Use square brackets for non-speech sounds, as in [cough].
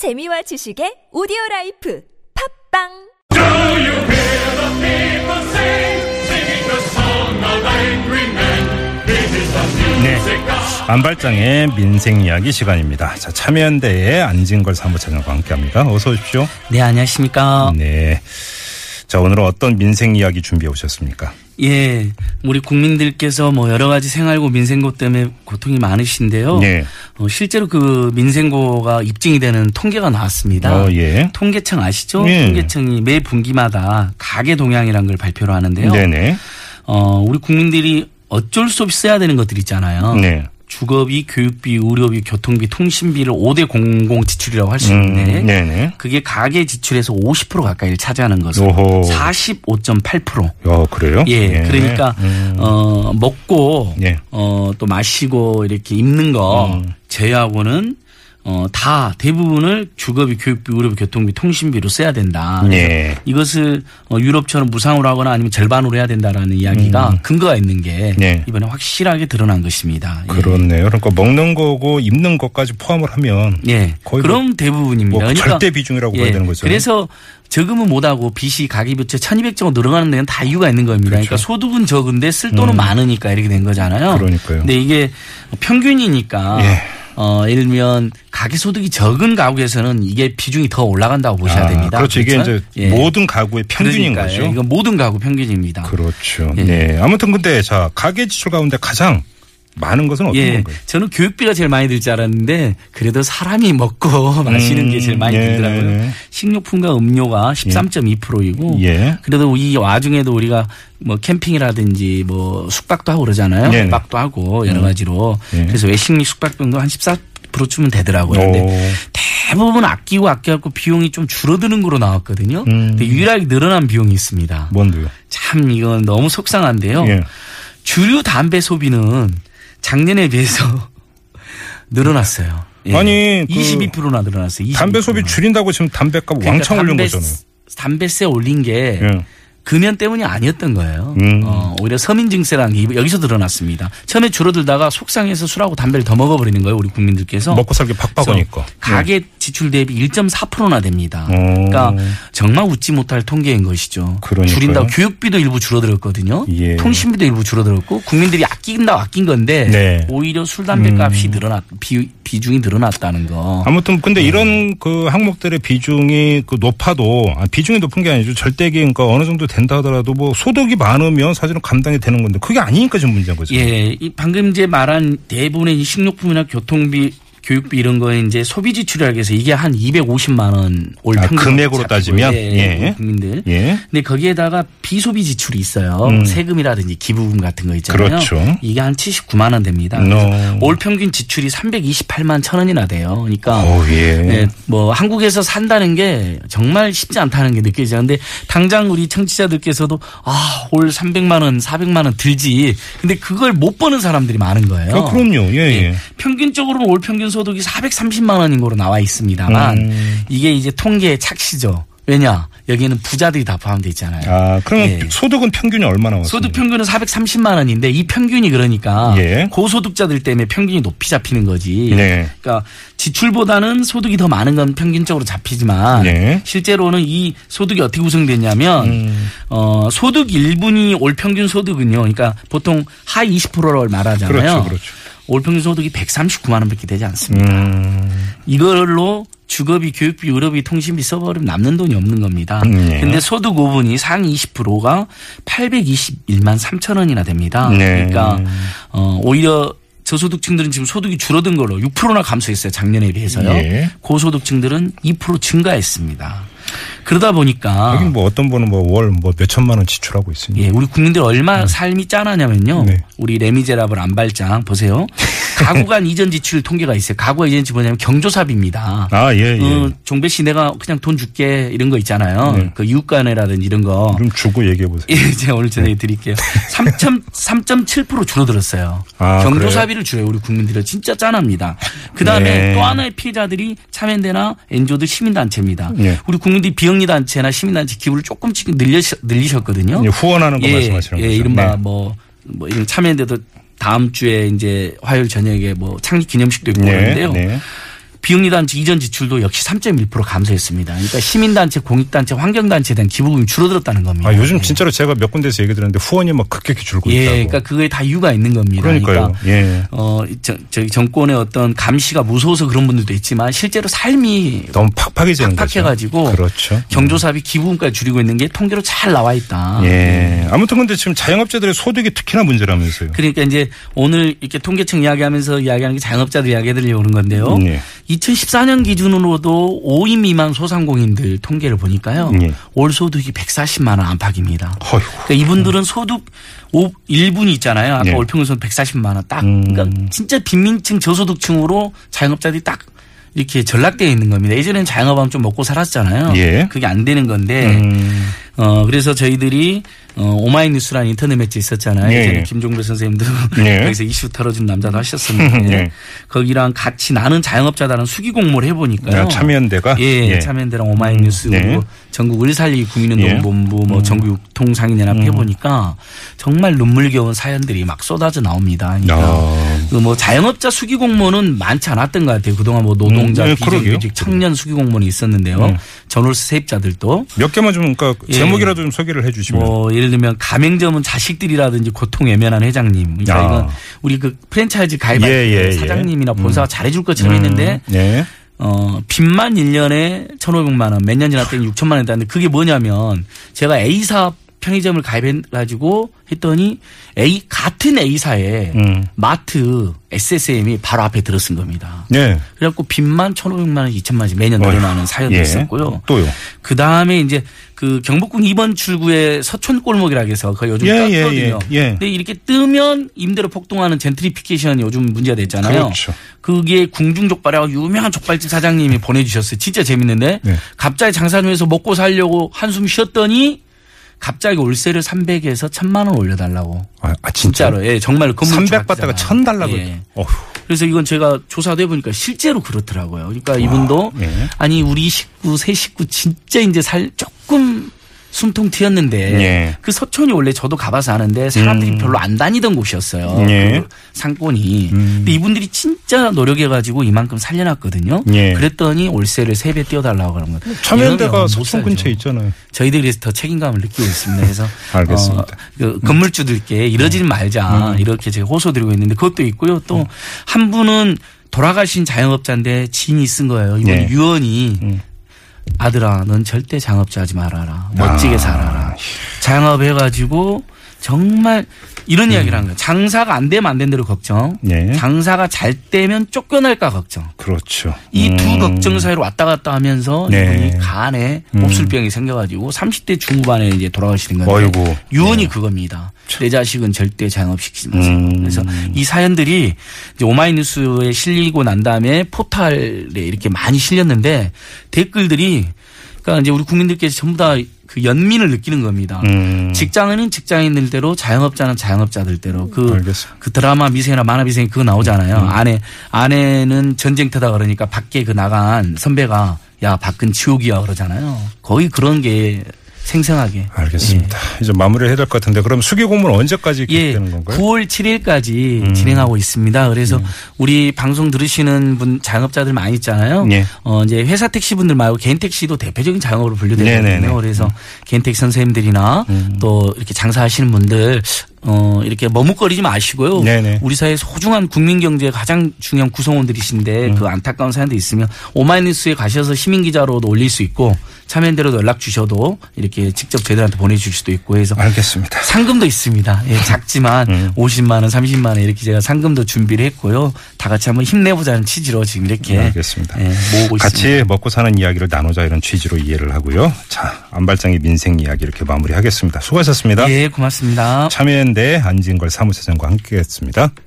재미와 지식의 오디오 라이프 팟빵 네. 안발장의 민생 이야기 시간입니다. 자, 참여연대의 안진걸 사무처장과 함께 합니다. 어서 오십시오. 네, 안녕하십니까. 네. 자, 오늘은 어떤 민생 이야기 준비해 오셨습니까? 예. 우리 국민들께서 뭐 여러 가지 생활고 민생고 때문에 고통이 많으신데요. 네. 어, 실제로 그 민생고가 입증이 되는 통계가 나왔습니다. 어, 예. 통계청 아시죠? 예. 통계청이 매 분기마다 가계 동향이라는 걸 발표를 하는데요. 네네. 어, 우리 국민들이 어쩔 수 없이 써야 되는 것들 있잖아요. 네. 주거비, 교육비, 의료비, 교통비, 통신비를 5대 공공 지출이라고 할수 음, 있는데 네네. 그게 가계 지출에서 50% 가까이를 차지하는 것은 오호. 45.8%. 어, 그래요? 예, 그러니까 음. 어 먹고 예. 어 또 마시고 이렇게 입는 거 음. 제외하고는 어 다 대부분을 주거비, 교육비, 의료비, 교통비, 통신비로 써야 된다. 예. 이것을 어 유럽처럼 무상으로 하거나 아니면 절반으로 해야 된다라는 이야기가 근거가 있는 게 음. 네. 이번에 확실하게 드러난 것입니다. 예. 그렇네요. 그러니까 먹는 거고 입는 것까지 포함을 하면 예. 거의 그럼 대부분입니다. 뭐 절대 비중이라고 봐야 되는 거죠. 그래서 저금은 못하고 빚이 가계부채 1200조 늘어가는 데는 다 이유가 있는 겁니다. 그러니까 소득은 적은데 쓸 돈은 많으니까 이렇게 된 거잖아요. 음. 그러니까요. 근데 이게 평균이니까 예. 어, 예를 들면 가계소득이 적은 가구에서는 이게 비중이 더 올라간다고 보셔야 아, 됩니다. 그렇죠. 이게 그렇죠? 이제 예. 모든 가구의 평균인 그러니까요. 거죠. 이건 모든 가구 평균입니다. 그렇죠. 예. 네. 아무튼 근데 자, 가계 지출 가운데 가장 많은 것은 어떤 예, 건가요? 저는 교육비가 제일 많이 들 줄 알았는데 그래도 사람이 먹고 [laughs] 마시는 게 제일 많이 예, 들더라고요. 네. 식료품과 음료가 13.2%이고 예. 그래도 이 와중에도 우리가 뭐 캠핑이라든지 뭐 숙박도 하고 그러잖아요. 네네. 숙박도 하고 여러 가지로 예. 그래서 외식리 숙박비도 한 14% 주면 되더라고요. 근데 오. 대부분 아끼고 아껴갖고 비용이 좀 줄어드는 거로 나왔거든요. 음. 근데 유일하게 늘어난 비용이 있습니다. 뭔데요? 참 이건 너무 속상한데요. 예. 주류 담배 소비는 작년에 비해서 [laughs] 늘어났어요. 예. 아니, 그 22%나 늘어났어요. 22%나. 담배 소비 줄인다고 지금 담배값 그러니까 왕창 올린 담배 거잖아요. 세- 담배세 올린 게 예. 금연 때문이 아니었던 거예요. 음. 어, 오히려 서민 증세라는 게 여기서 드러났습니다. 처음에 줄어들다가 속상해서 술하고 담배를 더 먹어버리는 거예요. 우리 국민들께서. 먹고 살기 팍팍하니까. 그래서 가계 지출 대비 1.4%나 됩니다. 어. 그러니까 정말 웃지 못할 통계인 것이죠. 그러니까요. 줄인다고 교육비도 일부 줄어들었거든요. 예. 통신비도 일부 줄어들었고 국민들이 아낀다고 아낀 건데 네. 오히려 술 담배 값이 늘어났 비, 비중이 늘어났다는 거. 아무튼 네. 근데 이런 그 항목들의 비중이 그 높아도 아, 비중이 높은 게 아니죠. 절대기 그러니까 어느 정도 된다 하더라도 뭐 소득이 많으면 사실은 감당이 되는 건데 그게 아니니까 지금 문제인 거죠. 예, 이 방금 이제 말한 대부분의 이 식료품이나 교통비, 교육비 이런 거에 이제 소비 지출이라고 해서 이게 한 250만 원올 아, 평균 금액으로 따지면? 예, 예. 국민들. 예. 근데 거기에다가 비소비 지출이 있어요. 음. 세금이라든지 기부금 같은 거 있잖아요. 그렇죠. 이게 한 79만 원 됩니다. No. 그래서 올 평균 지출이 328만 천 원이나 돼요. 그러니까 오, 예. 네, 뭐 한국에서 산다는 게 정말 쉽지 않다는 게 느껴지죠. 근데 당장 우리 청취자들께서도 아, 올 300만 원, 400만 원 들지. 근데 그걸 못 버는 사람들이 많은 거예요. 아, 그럼요. 예, 예. 평균적으로는 올 평균 소득이 430만 원인 거로 나와 있습니다만 음. 이게 이제 통계의 착시죠. 왜냐? 여기에는 부자들이 다 포함되어 있잖아요. 아, 그럼 예. 소득은 평균이 얼마 나 왔어요? 소득 평균은 430만 원인데 이 평균이 그러니까 예. 고소득자들 때문에 평균이 높이 잡히는 거지. 네. 그러니까 지출보다는 소득이 더 많은 건 평균적으로 잡히지만 네. 실제로는 이 소득이 어떻게 구성됐냐면 음. 어, 소득 1분위 올 평균 소득은요. 그러니까 보통 하위 20%를 말하잖아요. 그렇죠, 그렇죠. 올 평균 소득이 139만 원밖에 되지 않습니다. 음. 이걸로 주거비, 교육비, 의료비, 통신비 써버리면 남는 돈이 없는 겁니다. 음, 네. 근데 소득 5분이 상위 20%가 821만 3천 원이나 됩니다. 네. 그러니까 어, 오히려 저소득층들은 지금 소득이 줄어든 걸로 6%나 감소했어요. 작년에 비해서요. 예. 고소득층들은 2% 증가했습니다. 그러다 보니까 여긴 뭐 어떤 분은 뭐 월 뭐 몇천만 원 지출하고 있으니까. 예, 우리 국민들 얼마 삶이 짠하냐면요. 네. 우리 레미제라블 안발장 보세요. 가구 간 [laughs] 이전 지출 통계가 있어요. 가구가 이전 지출 뭐냐면 경조사비입니다. 아, 예, 예. 어, 종배 씨 내가 그냥 돈 줄게 이런 거 있잖아요. 네. 그 이웃간에라든지 이런 거. 좀 주고 얘기해 보세요. [laughs] 예, 제가 오늘 전해 드릴게요. [laughs] 3.3.7% 줄어들었어요. 아, 경조사비를 줄여요. 우리 국민들은 진짜 짠합니다. 그 다음에 네. 또 하나의 피해자들이 참여연대나 엔조들 시민단체입니다. 네. 우리 국민들이 비영리단체나 시민단체 기부를 조금씩 늘리셨, 늘리셨거든요. 예, 후원하는 거 말씀하시는 예, 거죠. 이른바 네. 뭐, 뭐 이런 참여연대도 다음 주에 이제 화요일 저녁에 뭐 창립 기념식도 있고 네, 그러는데요. 네. 비영리단체 이전 지출도 역시 3.1% 감소했습니다. 그러니까 시민단체, 공익단체, 환경단체에 대한 기부금이 줄어들었다는 겁니다. 아, 요즘 진짜로 제가 몇 군데서 얘기 들었는데 후원이 막 급격히 줄고 예, 있다고. 그러니까 그거에 다 이유가 있는 겁니다. 그러니까요. 그러니까 예. 어, 저, 저기 정권의 어떤 감시가 무서워서 그런 분들도 있지만 실제로 삶이 너무 팍팍해지는. 팍팍해가지고 그렇죠. 경조사비 기부금까지 줄이고 있는 게 통계로 잘 나와 있다. 예. 아무튼 근데 지금 자영업자들의 소득이 특히나 문제라면서요. 그러니까 이제 오늘 이렇게 통계청 이야기하면서 이야기하는 게 자영업자들 이야기해드리려고 그런 건데요. 예. 2014년 기준으로도 5인 미만 소상공인들 통계를 보니까요. 예. 월 소득이 140만 원 안팎입니다. 어휴. 그러니까 이분들은 소득 5, 1분이 있잖아요. 아까 예. 월 평균 소득 140만 원 딱. 음. 그러니까 진짜 빈민층 저소득층으로 자영업자들이 딱 이렇게 전락되어 있는 겁니다. 예전에는 자영업하면 좀 먹고 살았잖아요. 예. 그게 안 되는 건데 음. 어 그래서 저희들이 어 오마이뉴스라는 인터넷 매체 있었잖아요. 예, 예전에 예. 김종배 선생님도 예. [laughs] 거기서 이슈 털어준 남자도 하셨었는데 [laughs] 예. 거기랑 같이 나는 자영업자다는 수기 공모를 해보니까요. 아, 참여연대가 예, 예. 참여연대랑 오마이뉴스 음, 네. 그리고 전국 을살리기 국민운동본부 음. 뭐 전국 유통상인연합 해보니까 정말 눈물겨운 사연들이 막 쏟아져 나옵니다. 그러니까 아. 그뭐 자영업자 수기 공모는 많지 않았던 것 같아요. 그동안 뭐 노동자, 음, 네. 비정규직, 청년 수기 공모는 있었는데요. 음. 전월세 세입자들도 몇 개만 좀 그러니까 예. 제목이라도 좀 소개를 해 주시면. 뭐 예를 들면 가맹점은 자식들이라든지 고통 외면한 회장님. 그러니까 아. 이건 우리 그 프랜차이즈 가입할 예, 때 예, 예. 사장님이나 본사가 잘해줄 것처럼 했는데 예. 어, 빚만 1년에 1,500만 원, 몇 년 지났더니 6천만 원 했다는데 그게 뭐냐면 제가 A사 편의점을 가입해가지고 했더니 A, 같은 A사에 음. 마트 SSM이 바로 앞에 들어선 겁니다. 예. 그래갖고 빚만 1,500만 원, 2천만 원씩 매년. 늘어나는 사연도 예. 있었고요. 또요. 그 다음에 이제 그 경복궁 2번 출구에 서촌 골목이라 해서 그 요즘 예, 떴거든요. 예, 예, 예. 근데 이렇게 뜨면 임대료 폭등하는 젠트리피케이션이 요즘 문제가 됐잖아요. 그렇죠. 그게 궁중족발이라고 유명한 족발집 사장님이 보내주셨어요. 진짜 재밌는데 네. 갑자기 장사 중에서 먹고 살려고 한숨 쉬었더니 갑자기 월세를 300에서 1000만 원 올려달라고. 아, 아, 진짜로. 진짜 로. 예, 정말 건물 300 받다가 1000 달라고. 예. 그래서 이건 제가 조사도 해보니까 실제로 그렇더라고요. 그러니까 이분도 예. 아니 우리 식구 세 식구 진짜 이제 살 조금 숨통 트였는데 예. 그 서촌이 원래 저도 가봐서 아는데 사람들이 음. 별로 안 다니던 곳이었어요. 예. 그 상권이. 음. 근데 이분들이 진짜 노력해가지고 이만큼 살려놨거든요. 예. 그랬더니 월세를 세 배 띄워달라고 그런 거예요. 참여연대가 서촌. 근처에 있잖아요. 저희들이 더 책임감을 느끼고 있습니다. 그래서 [laughs] 알겠습니다. 어, 그 건물주들께 이러지 말자 이렇게 제가 호소드리고 있는데 그것도 있고요. 또 한 분은 돌아가신 자영업자인데 지인이 쓴 거예요. 이번 네. 유언이 음. 아들아, 넌 절대 장업자 하지 말아라. 멋지게 아. 살아라. 장업 해가지고 정말 이런 이야기를 한 거예요. 장사가 안 되면 안 된 대로 걱정. 네. 장사가 잘 되면 쫓겨날까 걱정. 그렇죠. 이두 음. 걱정 사이로 왔다 갔다 하면서 네. 이분이 간에 음. 몹쓸병이 생겨가지고 30대 중후반에 이제 돌아가시는 건데 어이구. 유언이 그겁니다. 내 자식은 절대 장업시키지 마세요. 음. 그래서 이 사연들이 이제 오마이뉴스에 실리고 난 다음에 포탈에 이렇게 많이 실렸는데 댓글들이 그러니까 이제 우리 국민들께서 전부 다 그 연민을 느끼는 겁니다. 음. 직장인은 직장인들대로 자영업자는 자영업자들대로 그. 그 드라마 미생이나 만화 미생 그거 나오잖아요. 음. 아내 아내는 전쟁터다 그러니까 밖에 그 나간 선배가 야 밖은 지옥이야 그러잖아요. 거의 그런 게 생생하게. 알겠습니다. 이제 마무리를 해야 될 것 같은데 그럼 수기 공무는 언제까지 예, 계속되는 건가요? 9월 7일까지 음. 진행하고 있습니다. 그래서 우리 방송 들으시는 분 자영업자들 많이 있잖아요. 예. 어 이제 회사 택시 분들 말고 개인 택시도 대표적인 자영업으로. 분류되거든요. 그래서 개인 택시 선생님들이나 음. 또 이렇게 장사하시는 분들 어 이렇게 머뭇거리지 마시고요. 네네. 우리 사회 소중한 국민 경제의 가장 중요한 구성원들이신데 음. 그 안타까운 사연도 있으면 오마이뉴스에 가셔서 시민 기자로도 올릴 수 있고 참여연대로도 연락 주셔도 이렇게 직접 저희들한테 보내줄 수도 있고 해서 알겠습니다. 상금도 있습니다. 예, [laughs] 작지만 음. 50만 원, 30만 원 이렇게 제가 상금도 준비를 했고요. 다 같이 한번 힘내보자는 취지로 지금 이렇게 알겠습니다. 예, 모으고 같이 있습니다. 먹고 사는 이야기를 나누자 이런 취지로 이해를 하고요. 자, 안발장의 민생 이야기 이렇게 마무리하겠습니다. 수고하셨습니다. 예, 고맙습니다. 참여 연대 안진걸 사무처장과 함께했습니다.